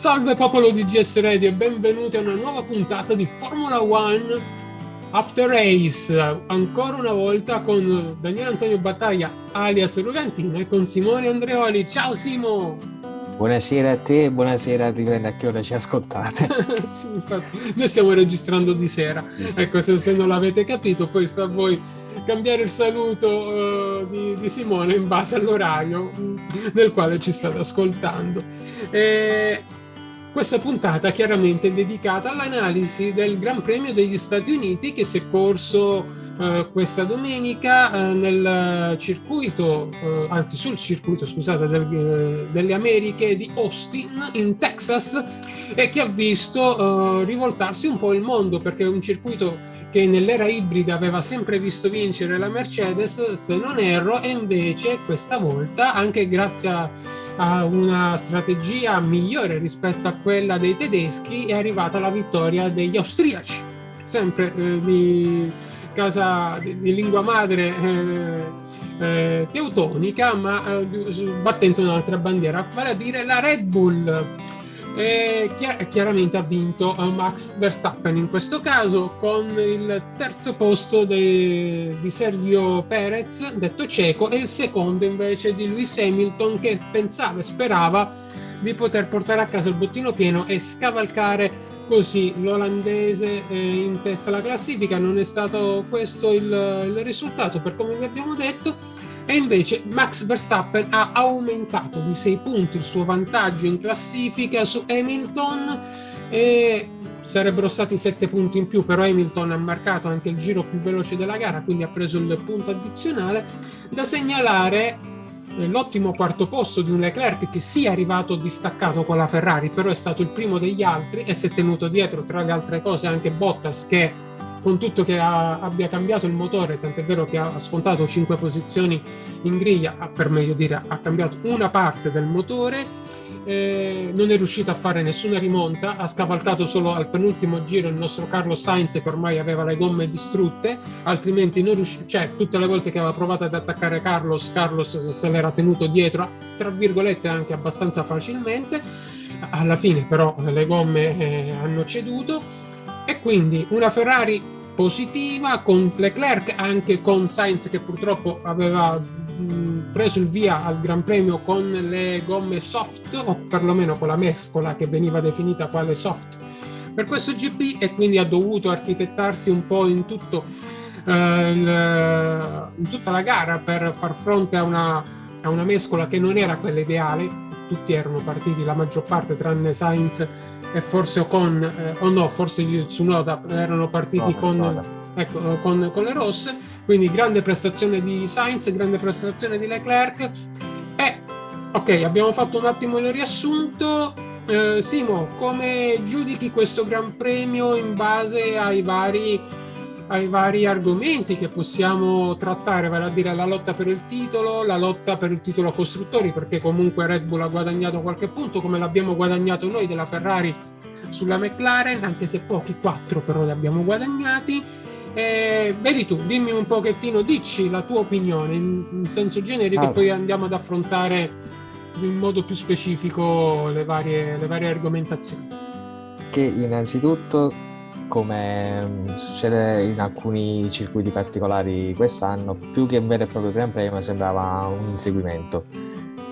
Salve popolo di GS Radio e benvenuti a una nuova puntata di Formula One After Race. Ancora una volta con Daniele Antonio Battaglia alias Rugantino e con Simone Andreoli. Ciao Simo! Buonasera a te e buonasera a a che ora ci ascoltate. sì, infatti, noi stiamo registrando di sera. Ecco, se, se non l'avete capito, poi sta a voi cambiare il saluto uh, di, di, Simone in base all'orario mm, nel quale ci state ascoltando. E questa puntata chiaramente è dedicata all'analisi del Gran Premio degli Stati Uniti che si è corso eh, questa domenica eh, nel circuito, eh, anzi sul circuito, scusate, del, eh, delle Americhe di Austin in Texas e che ha visto eh, rivoltarsi un po' il mondo perché è un circuito che nell'era ibrida aveva sempre visto vincere la Mercedes, se non erro, e invece questa volta, anche grazie a a una strategia migliore rispetto a quella dei tedeschi è arrivata la vittoria degli austriaci, sempre eh, di casa di, di lingua madre eh, eh, teutonica, ma eh, battendo un'altra bandiera, vale a dire la Red Bull e chiaramente ha vinto Max Verstappen in questo caso con il terzo posto de, di Sergio Perez, detto cieco, e il secondo invece di Lewis Hamilton che pensava e sperava di poter portare a casa il bottino pieno e scavalcare così l'olandese eh, in testa alla classifica. Non è stato questo il, il risultato per come vi abbiamo detto e invece Max Verstappen ha aumentato di 6 punti il suo vantaggio in classifica su Hamilton e sarebbero stati 7 punti in più, però Hamilton ha marcato anche il giro più veloce della gara, quindi ha preso il punto addizionale. Da segnalare eh, l'ottimo quarto posto di un Leclerc che sia arrivato distaccato con la Ferrari, però è stato il primo degli altri e si è tenuto dietro, tra le altre cose, anche Bottas che con tutto che ha, abbia cambiato il motore, tant'è vero che ha scontato 5 posizioni in griglia, per meglio dire ha cambiato una parte del motore, eh, non è riuscito a fare nessuna rimonta, ha scavalcato solo al penultimo giro il nostro Carlos Sainz che ormai aveva le gomme distrutte, altrimenti non riusciva, cioè tutte le volte che aveva provato ad attaccare Carlos, Carlos se l'era tenuto dietro, tra virgolette anche abbastanza facilmente, alla fine però le gomme eh, hanno ceduto e quindi una Ferrari positiva con Leclerc anche con Sainz che purtroppo aveva mh, preso il via al Gran Premio con le gomme soft o perlomeno con la mescola che veniva definita quale soft per questo GP e quindi ha dovuto architettarsi un po' in tutto eh, in tutta la gara per far fronte a una, a una mescola che non era quella ideale tutti erano partiti la maggior parte tranne Sainz e forse Ocon, eh, o no, forse Tsunoda erano partiti no, con, ecco, con, con, le rosse, quindi grande prestazione di Sainz, grande prestazione di Leclerc. E ok, abbiamo fatto un attimo il riassunto. Eh, Simo, come giudichi questo Gran Premio in base ai vari ai vari argomenti che possiamo trattare, vale a dire la lotta per il titolo, la lotta per il titolo costruttori, perché comunque Red Bull ha guadagnato qualche punto, come l'abbiamo guadagnato noi della Ferrari sulla McLaren, anche se pochi, quattro però li abbiamo guadagnati. Eh, vedi tu, dimmi un pochettino, dici la tua opinione in, in senso generico ah. e poi andiamo ad affrontare in modo più specifico le varie, le varie argomentazioni. Che innanzitutto come mm, succede in alcuni circuiti particolari quest'anno, più che un vero e proprio Gran Premio sembrava un inseguimento,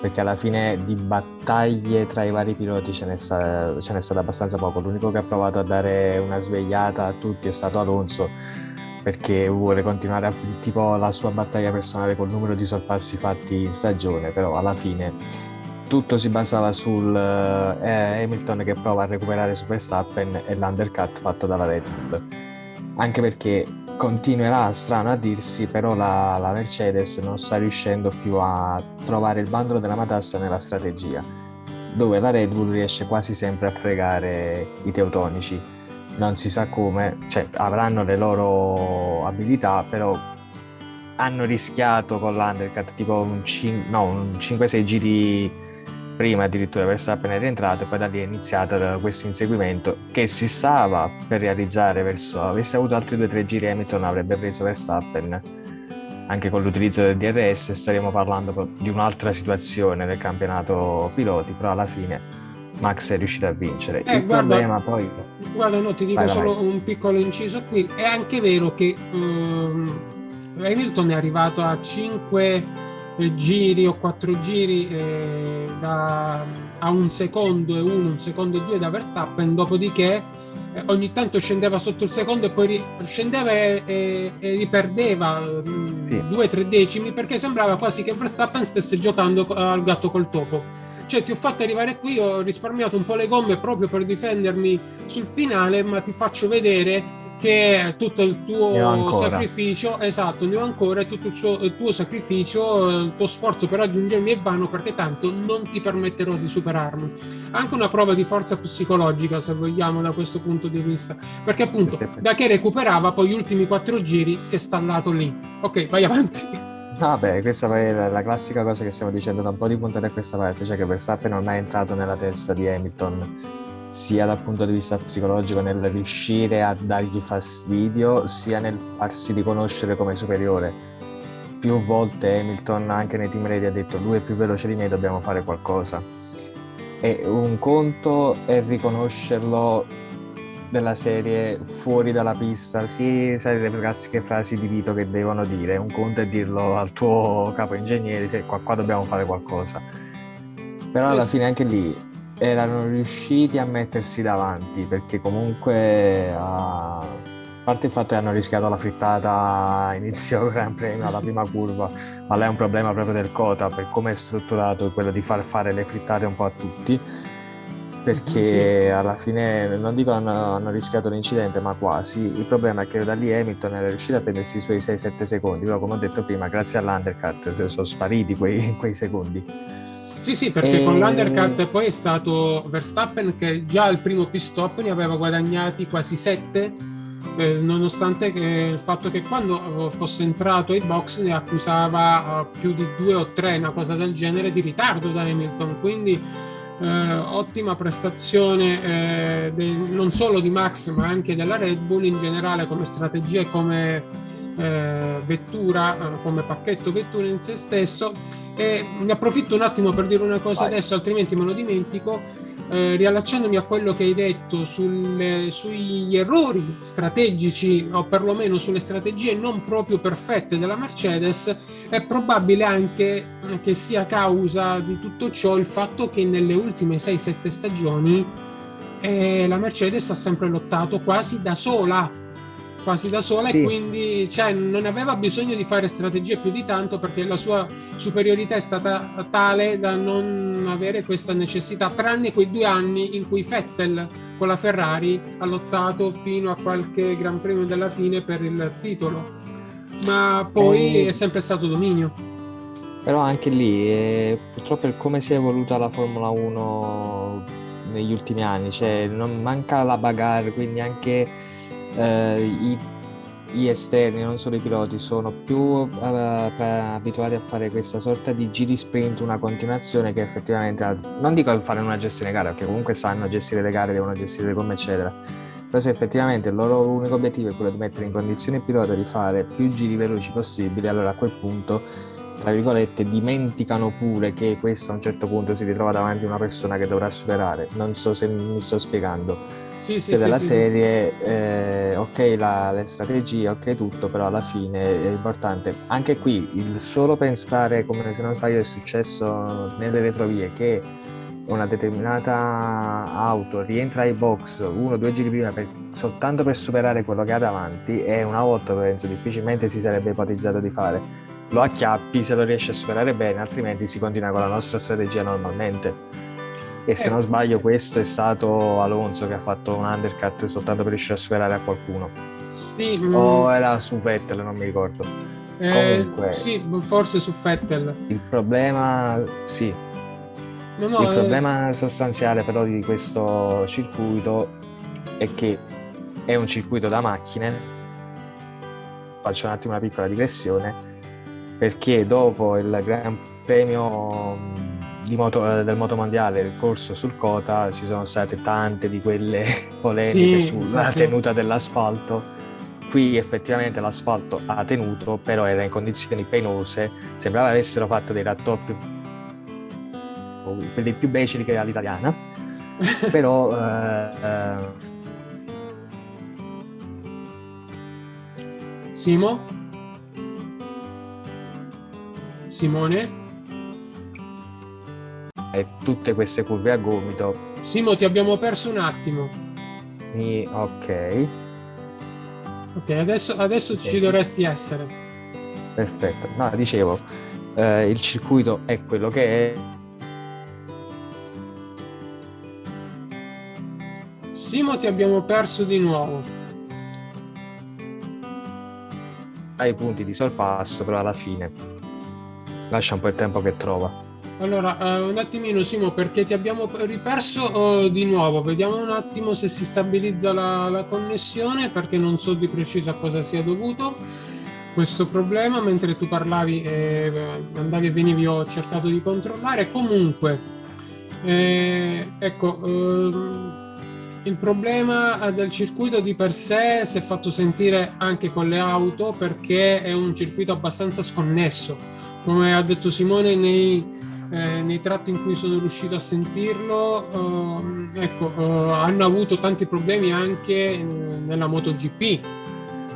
perché alla fine di battaglie tra i vari piloti ce n'è, sta, ce n'è stato abbastanza poco. L'unico che ha provato a dare una svegliata a tutti è stato Alonso, perché vuole continuare a, tipo la sua battaglia personale col numero di sorpassi fatti in stagione, però alla fine tutto si basava sul eh, Hamilton che prova a recuperare su Verstappen e l'undercut fatto dalla Red Bull. Anche perché continuerà strano a dirsi, però la, la, Mercedes non sta riuscendo più a trovare il bandolo della matassa nella strategia, dove la Red Bull riesce quasi sempre a fregare i teutonici. Non si sa come, cioè avranno le loro abilità, però hanno rischiato con l'undercut tipo un, cin- no, un 5-6 giri prima addirittura Verstappen è rientrato e poi da lì è iniziato questo inseguimento che si stava per realizzare verso avesse avuto altri due o tre giri Hamilton avrebbe preso Verstappen anche con l'utilizzo del DRS staremo parlando di un'altra situazione del campionato piloti però alla fine Max è riuscito a vincere. Eh, Il guarda, problema poi... Guarda, no, ti dico Vai, solo vai. un piccolo inciso qui. È anche vero che ehm, Hamilton è arrivato a 5 giri o 4 giri eh, da- a un secondo e uno, un secondo e due da Verstappen, dopodiché eh, ogni tanto scendeva sotto il secondo e poi ri- scendeva e, e- e riperdeva mm, Sì. due o tre decimi perché sembrava quasi che Verstappen stesse giocando al gatto col topo. Cioè, ti ho fatto arrivare qui, ho risparmiato un po' le gomme proprio per difendermi sul finale, ma ti faccio vedere che tutto il tuo sacrificio, esatto, ne ho ancora, tutto il, suo- il tuo sacrificio, il tuo sforzo per raggiungermi è vano perché tanto non ti permetterò di superarmi. Anche una prova di forza psicologica, se vogliamo, da questo punto di vista. Perché appunto, da che recuperava, poi gli ultimi quattro giri si è stallato lì. Ok, vai avanti. Vabbè, questa poi è la, la classica cosa che stiamo dicendo da un po' di puntate a questa parte, cioè che Verstappen non è entrato nella testa di Hamilton, sia dal punto di vista psicologico nel riuscire a dargli fastidio, sia nel farsi riconoscere come superiore. Più volte Hamilton, anche nei team ready, ha detto lui è più veloce di me, dobbiamo fare qualcosa. E un conto è riconoscerlo della serie fuori dalla pista, sì, sai le classiche frasi di Vito che devono dire, un conto è dirlo al tuo capo ingegnere, cioè, qua, qua dobbiamo fare qualcosa. Però alla fine anche lì erano riusciti a mettersi davanti perché comunque a parte il fatto che hanno rischiato la frittata inizio Gran Premio alla prima curva, ma là è un problema proprio del Cota per come è strutturato quello di far fare le frittate un po' a tutti perché alla fine non dico hanno, hanno rischiato l'incidente ma quasi. Il problema è che da lì Hamilton era riuscito a prendersi i suoi 6-7 secondi però come ho detto prima grazie all'undercut sono spariti quei, quei secondi Sì, sì, perché E- con l'undercut poi è stato Verstappen che già al primo pit stop ne aveva guadagnati quasi 7, nonostante che il fatto che quando eh, fosse entrato ai box ne accusava eh, più di 2 o 3, una cosa del genere, di ritardo da Hamilton. Quindi eh, ottima prestazione eh, del- non solo di Max ma anche della Red Bull in generale come strategia e come eh, vettura, eh, come pacchetto vettura in se stesso. E ne approfitto un attimo per dire una cosa Vai. adesso, altrimenti me lo dimentico. Eh, riallacciandomi a quello che hai detto sulle- sugli errori strategici o perlomeno sulle strategie non proprio perfette della Mercedes, è probabile anche che sia causa di tutto ciò il fatto che nelle ultime 6-7 stagioni eh, la Mercedes ha sempre lottato quasi da sola, quasi da sola Sì. e quindi cioè, non aveva bisogno di fare strategie più di tanto perché la sua superiorità è stata tale da non avere questa necessità, tranne quei due anni in cui Vettel con la Ferrari ha lottato fino a qualche Gran Premio della fine per il titolo, ma poi Eh. è sempre stato dominio. Però anche lì, eh, purtroppo per come si è evoluta la Formula 1 negli ultimi anni, cioè non manca la bagarre, quindi anche eh, i, gli esterni, non solo i piloti, sono più eh, per- abituati a fare questa sorta di giri sprint, una continuazione che effettivamente, non dico fare una gestione gara, perché comunque sanno gestire le gare, devono gestire gomme, eccetera. Però se effettivamente il loro unico obiettivo è quello di mettere in condizione il pilota di fare più giri veloci possibili, allora a quel punto tra virgolette, dimenticano pure che questo a un certo punto si ritrova davanti a una persona che dovrà superare. Non so se mi sto spiegando. Sì, sì, Cioè, sì, della serie, eh, ok, la- le strategie, ok, tutto, però alla fine è importante. Anche qui, il solo pensare, come se non sbaglio è successo nelle retrovie, che una determinata auto rientra ai box uno o due giri prima per- soltanto per superare quello che ha davanti, e una volta penso difficilmente si sarebbe ipotizzato di fare lo acchiappi se lo riesci a superare bene, altrimenti si continua con la nostra strategia normalmente. E se Eh. non sbaglio, questo è stato Alonso che ha fatto un undercut soltanto per riuscire a superare a qualcuno. Sì, mm, O era su Vettel, non mi ricordo. eh, comunque- sì, forse su Vettel. Il problema, sì, No, no, il eh, problema sostanziale però di questo circuito è che è un circuito da macchine. Faccio un attimo una piccola digressione perché dopo il Gran Premio moto- del motomondiale, il corso sul Cota, ci sono state tante di quelle polemiche Sì, sulla sì, sì. tenuta dell'asfalto. Qui effettivamente l'asfalto ha tenuto, però era in condizioni penose, sembrava avessero fatto dei rattoppi quelli più beceri che all'italiana però eh, eh, Simo? Simone? E tutte queste curve a gomito Simo, ti abbiamo perso un attimo. mi- ok Ok, adesso, adesso Sì. ci dovresti essere. perfetto no dicevo eh, il circuito è quello che è Simo, ti abbiamo perso di nuovo. ha i punti di sorpasso però alla fine lascia un po' il tempo che trova Allora, eh, un attimino Simo, perché ti abbiamo riperso eh, di nuovo. Vediamo un attimo se si stabilizza la, la connessione, perché non so di preciso a cosa sia dovuto questo problema. Mentre tu parlavi, eh, andavi e venivi, ho cercato di controllare. Comunque, eh, ecco, ehm, il problema del circuito di per sé si è fatto sentire anche con le auto perché è un circuito abbastanza sconnesso. Come ha detto Simone nei, eh, nei tratti in cui sono riuscito a sentirlo, ehm, ecco, eh, hanno avuto tanti problemi anche eh, nella MotoGP.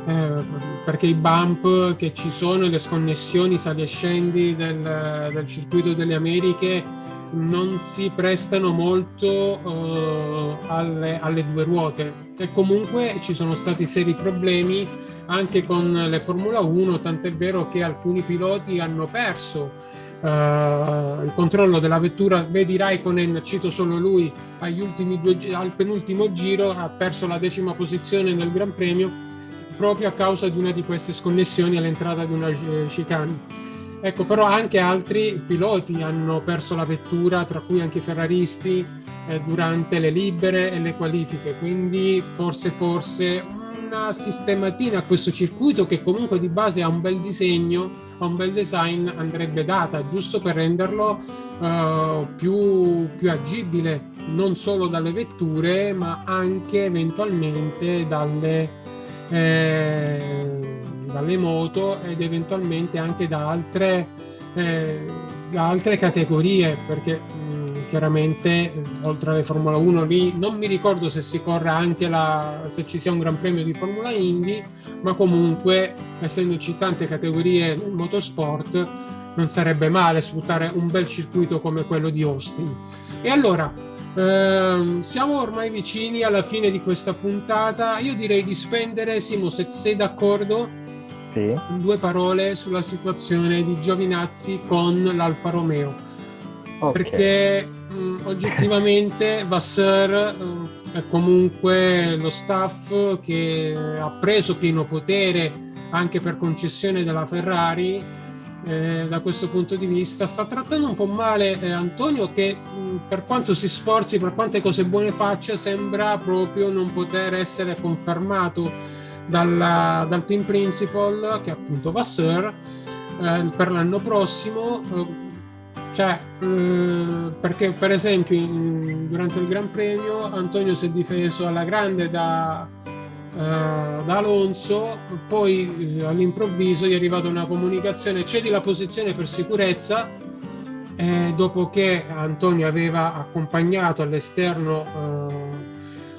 eh, perché i bump che ci sono, le sconnessioni sali e scendi del, del circuito delle Americhe non si prestano molto eh, alle, alle due ruote e comunque ci sono stati seri problemi anche con le Formula 1, tant'è vero che alcuni piloti hanno perso eh, il controllo della vettura. Vedi Raikkonen, cito solo lui, agli ultimi due, al penultimo giro ha perso la decima posizione nel Gran Premio proprio a causa di una di queste sconnessioni all'entrata di una eh, chicane. Ecco, però anche altri piloti hanno perso la vettura, tra cui anche i ferraristi, eh, durante le libere e le qualifiche. Quindi forse, forse una sistematina a questo circuito che comunque di base ha un bel disegno, ha un bel design, andrebbe data, giusto per renderlo eh, più, più agibile, non solo dalle vetture, ma anche eventualmente dalle, eh, dalle moto ed eventualmente anche da altre, eh, da altre categorie, perché chiaramente oltre alle Formula 1 lì non mi ricordo se si corre anche la, se ci sia un gran premio di Formula Indy, ma comunque essendoci tante categorie nel motorsport non sarebbe male sfruttare un bel circuito come quello di Austin. E allora, ehm, siamo ormai vicini alla fine di questa puntata. Io direi di spendere, Simo, se sei d'accordo, sì due parole sulla situazione di Giovinazzi con l'Alfa Romeo. Ok Perché mh, oggettivamente Vasseur mh, è comunque lo staff che ha preso pieno potere anche per concessione della Ferrari. eh, da questo punto di vista sta trattando un po' male eh, Antonio che mh, per quanto si sforzi, per quante cose buone faccia, sembra proprio non poter essere confermato dalla- dal team principal che è appunto Vasseur eh, per l'anno prossimo eh, cioè eh, perché per esempio in- durante il Gran Premio Antonio si è difeso alla grande da, eh, da Alonso poi eh, all'improvviso gli è arrivata una comunicazione cedi la posizione per sicurezza eh, dopo che Antonio aveva accompagnato all'esterno eh,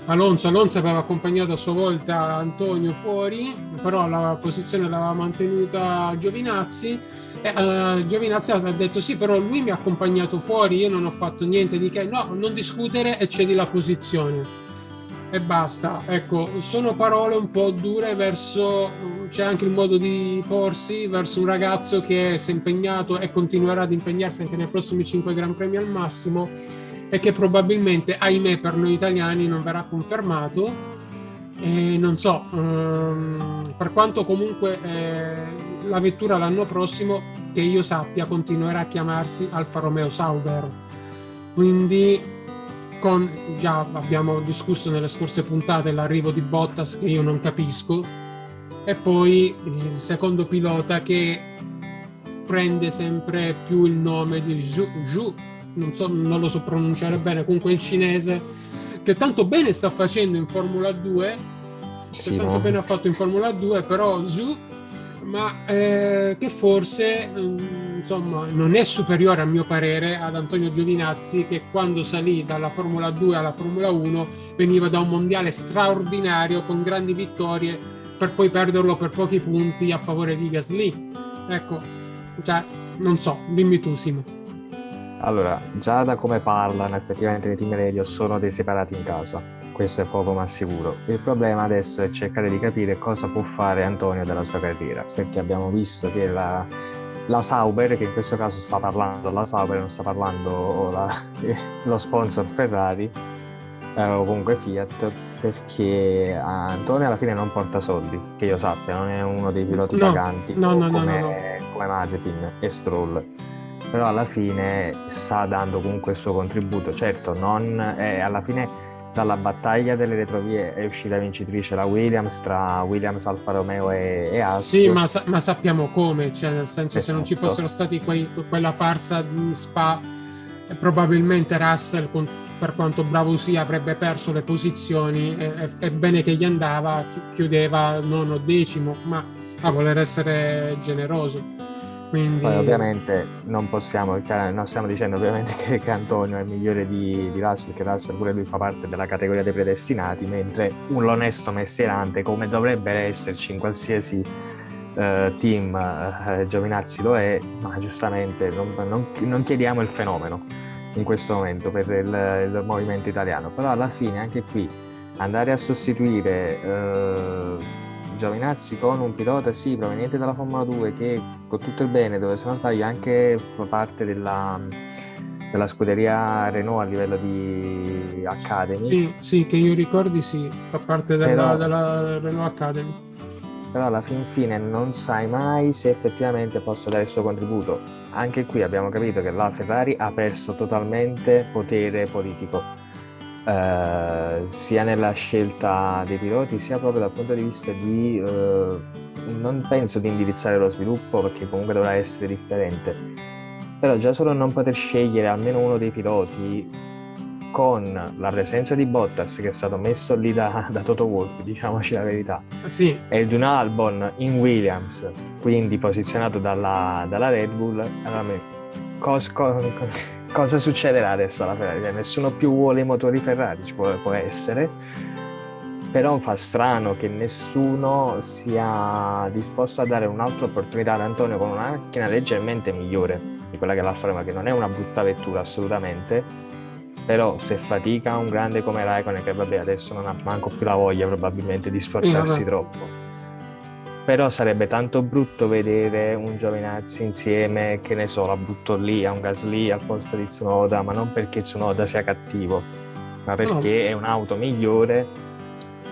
Alonso, Alonso aveva accompagnato a sua volta Antonio fuori, però la posizione l'aveva mantenuta Giovinazzi e eh, Giovinazzi ha detto sì, però lui mi ha accompagnato fuori, io non ho fatto niente di che, no, non discutere e cedi la posizione. E basta, ecco, sono parole un po' dure verso, c'è anche il modo di porsi verso un ragazzo che si è impegnato e continuerà ad impegnarsi anche nei prossimi 5 Gran Premi al massimo e che probabilmente, ahimè, per noi italiani non verrà confermato. E non so, ehm, per quanto comunque eh, la vettura l'anno prossimo, che io sappia, continuerà a chiamarsi Alfa Romeo Sauber. Quindi, con, già abbiamo discusso nelle scorse puntate l'arrivo di Bottas che io non capisco, e poi il secondo pilota che prende sempre più il nome di Zhu, Zhu non, so, non lo so pronunciare bene, comunque il cinese, che tanto bene sta facendo in Formula 2, sì, che tanto no? bene ha fatto in Formula 2, però Zhu, ma eh, che forse mm, insomma, non è superiore a mio parere ad Antonio Giovinazzi che quando salì dalla Formula 2 alla Formula 1 veniva da un mondiale straordinario con grandi vittorie per poi perderlo per pochi punti a favore di Gasly. Ecco, cioè, non so, dimmi tu Simo. Allora, già da come parlano effettivamente i team radio sono dei separati in casa, questo è poco ma sicuro. Il problema adesso è cercare di capire cosa può fare Antonio della sua carriera, perché abbiamo visto che la, la Sauber, che in questo caso sta parlando, la Sauber non sta parlando la, lo sponsor Ferrari eh, o comunque Fiat, perché Antonio alla fine non porta soldi, che io sappia, non è uno dei piloti no, paganti no, no, come, no, come Mazepin e Stroll però alla fine sta dando comunque il suo contributo. Certo, non, eh, alla fine dalla battaglia delle retrovie è uscita vincitrice la Williams tra Williams, Alfa Romeo e, e Haas. Sì, ma, sa- ma, sappiamo come, cioè nel senso esatto. se non ci esatto. fossero stati quei, quella farsa di Spa, probabilmente Russell, con, per quanto bravo sia, avrebbe perso le posizioni. È, è bene che gli andava, chiudeva nono decimo, ma sì. a voler essere generoso. Quindi... Poi ovviamente non possiamo, non stiamo dicendo ovviamente che, che Antonio è migliore di, di, Russell, che Russell pure lui fa parte della categoria dei predestinati, mentre un onesto mestierante come dovrebbe esserci in qualsiasi uh, team uh, Giovinazzi lo è, ma giustamente non, non, non, chiediamo il fenomeno in questo momento per il, il, movimento italiano, però alla fine anche qui andare a sostituire... Uh, Giovinazzi con un pilota sì proveniente dalla Formula 2 che con tutto il bene dove se non sbaglio anche fa parte della, della scuderia Renault a livello di Academy. Sì, sì che io ricordi sì fa parte della, però, della Renault Academy. Però alla fin fine non sai mai se effettivamente possa dare il suo contributo. Anche qui abbiamo capito che la Ferrari ha perso totalmente potere politico eh, sia nella scelta dei piloti sia proprio dal punto di vista di eh, non penso di indirizzare lo sviluppo perché comunque dovrà essere differente però già solo non poter scegliere almeno uno dei piloti con la presenza di Bottas che è stato messo lì da, da Toto Wolff, diciamoci la verità, sì. e di un Albon in Williams, quindi posizionato dalla, dalla Red Bull, allora, cos, cos, cosa succederà adesso alla Ferrari? Cioè, nessuno più vuole i motori Ferrari, ci può, può essere, però fa strano che nessuno sia disposto a dare un'altra opportunità ad Antonio con una macchina leggermente migliore di quella che è l'Alfa Romeo, che non è una brutta vettura assolutamente, però se fatica un grande come Raikkonen che vabbè adesso non ha manco più la voglia probabilmente di sforzarsi troppo però sarebbe tanto brutto vedere un Giovinazzi insieme, che ne so, la butto lì a un Gasly al posto di Tsunoda, ma non perché Tsunoda sia cattivo, ma perché è un'auto migliore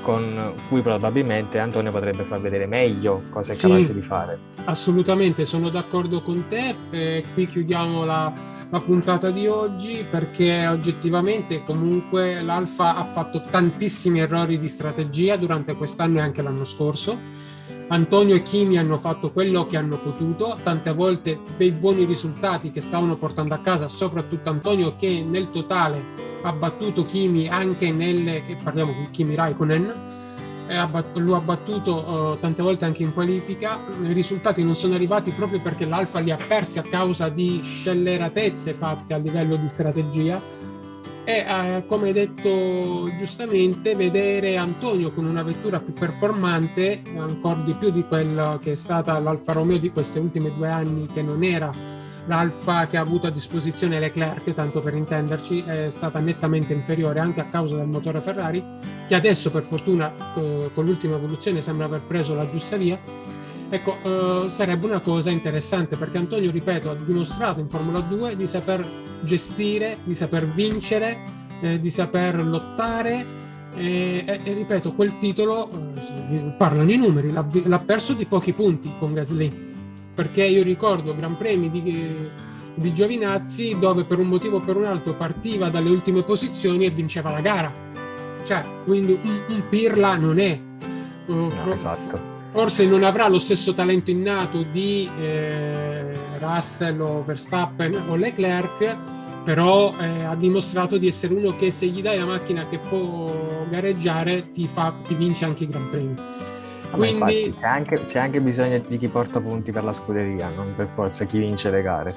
con cui probabilmente Antonio potrebbe far vedere meglio cosa è sì, capace di fare. Assolutamente, sono d'accordo con te. Eh, qui chiudiamo la, la, puntata di oggi perché oggettivamente comunque l'Alfa ha fatto tantissimi errori di strategia durante quest'anno e anche l'anno scorso Antonio e Kimi hanno fatto quello che hanno potuto, tante volte dei buoni risultati che stavano portando a casa, soprattutto Antonio che nel totale ha battuto Kimi anche nelle, parliamo di Kimi Raikkonen, lo ha battuto uh, tante volte anche in qualifica, i risultati non sono arrivati proprio perché l'Alfa li ha persi a causa di scelleratezze fatte a livello di strategia e eh, come hai detto giustamente vedere Antonio con una vettura più performante ancora di più di quello che è stata l'Alfa Romeo di questi ultimi due anni che non era l'Alfa che ha avuto a disposizione Leclerc tanto per intenderci è stata nettamente inferiore anche a causa del motore Ferrari che adesso per fortuna con l'ultima evoluzione sembra aver preso la giusta via Ecco, eh, sarebbe una cosa interessante perché Antonio, ripeto, ha dimostrato in Formula 2 di saper gestire, di saper vincere, eh, di saper lottare e, e, e ripeto, quel titolo, eh, parlano i numeri, l'ha, l'ha, perso di pochi punti con Gasly. Perché io ricordo Gran Premi di, di Giovinazzi dove per un motivo o per un altro partiva dalle ultime posizioni e vinceva la gara. Cioè, quindi un, un Pirla non è. Uh, no, esatto forse non avrà lo stesso talento innato di eh, Russell o Verstappen o Leclerc, però eh, ha dimostrato di essere uno che se gli dai la macchina che può gareggiare ti, fa, ti vince anche i Gran Premi. Quindi infatti, c'è, anche, c'è anche bisogno di chi porta punti per la scuderia, non per forza chi vince le gare.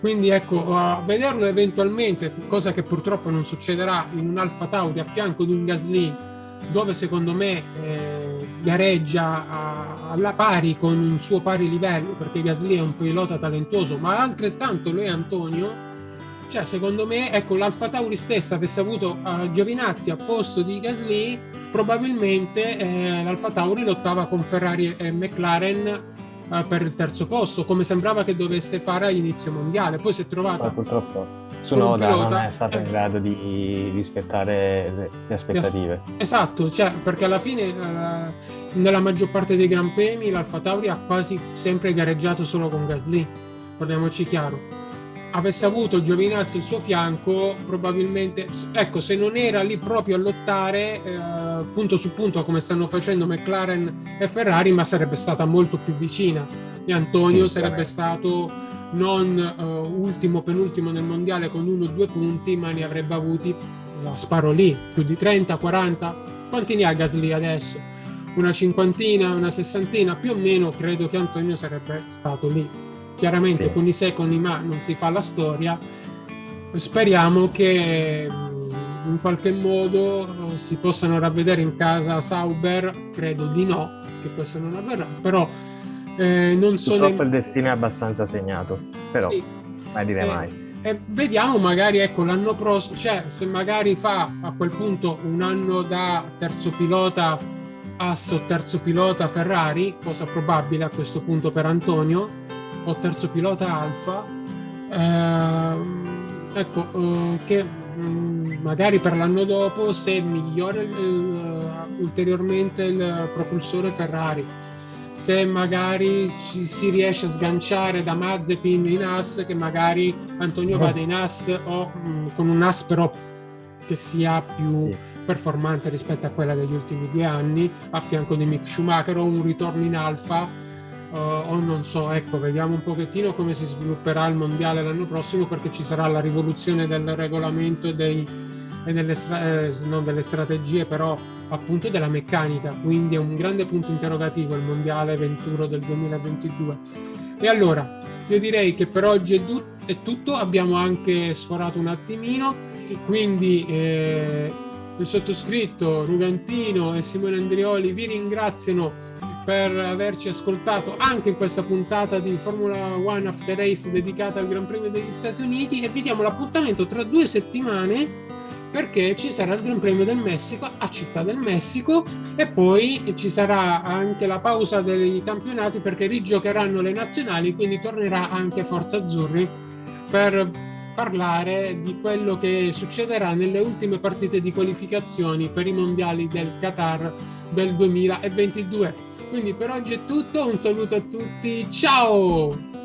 Quindi ecco, a vederlo eventualmente, cosa che purtroppo non succederà, in un Alfa Tauri a fianco di un Gasly, dove secondo me eh, gareggia alla pari con un suo pari livello, perché Gasly è un pilota talentuoso, ma altrettanto lo è Antonio, cioè, secondo me, ecco, l'Alfa Tauri stessa avesse avuto uh, Giovinazzi a posto di Gasly, probabilmente eh, l'Alfa Tauri lottava con Ferrari e McLaren uh, per il terzo posto, come sembrava che dovesse fare all'inizio mondiale. Poi si è trovata. Ma purtroppo Sunoda pilota, non è stato eh, in grado di rispettare le, le aspettative. Esatto, cioè, perché alla fine, uh, nella maggior parte dei Gran Premi, l'Alfa Tauri ha quasi sempre gareggiato solo con Gasly. Parliamoci chiaro avesse avuto Giovinazzi al suo fianco, probabilmente, ecco, se non era lì proprio a lottare eh, punto su punto come stanno facendo McLaren e Ferrari, ma sarebbe stata molto più vicina. E Antonio sì, sarebbe stato non uh, ultimo, penultimo nel mondiale con uno o due punti, ma ne avrebbe avuti, la sparo lì, più di 30, 40. Quanti ne ha Gasly adesso? Una cinquantina, una sessantina, più o meno credo che Antonio sarebbe stato lì chiaramente sì. con i se con i ma non si fa la storia speriamo che mm, in qualche modo si possano ravvedere in casa Sauber credo di no che questo non avverrà però eh, non purtroppo il destino è abbastanza segnato però sì. mai dire eh, mai e vediamo magari ecco l'anno prossimo cioè se magari fa a quel punto un anno da terzo pilota asso terzo pilota Ferrari cosa probabile a questo punto per Antonio o terzo pilota alfa eh, ecco eh, che mm, magari per l'anno dopo se migliora uh, ulteriormente il propulsore Ferrari se magari ci, si riesce a sganciare da Mazepin in AS che magari Antonio vada in AS o mh, mm, con un AS però che sia più sì. performante rispetto a quella degli ultimi due anni a fianco di Mick Schumacher o un ritorno in Alfa uh, o non so, ecco, vediamo un pochettino come si svilupperà il mondiale l'anno prossimo perché ci sarà la rivoluzione del regolamento dei, e delle, eh, non delle strategie, però appunto della meccanica, quindi è un grande punto interrogativo il mondiale Venturo del 2022. E allora, io direi che per oggi è, du- è tutto, abbiamo anche sforato un attimino, quindi eh, il sottoscritto Rugantino e Simone Andrioli vi ringraziano per averci ascoltato anche in questa puntata di Formula One After Race dedicata al Gran Premio degli Stati Uniti e vi diamo l'appuntamento tra due settimane perché ci sarà il Gran Premio del Messico a Città del Messico e poi ci sarà anche la pausa dei campionati perché rigiocheranno le nazionali, quindi tornerà anche Forza Azzurri per parlare di quello che succederà nelle ultime partite di qualificazioni per i mondiali del Qatar del 2022. Quindi per oggi è tutto, un saluto a tutti, ciao!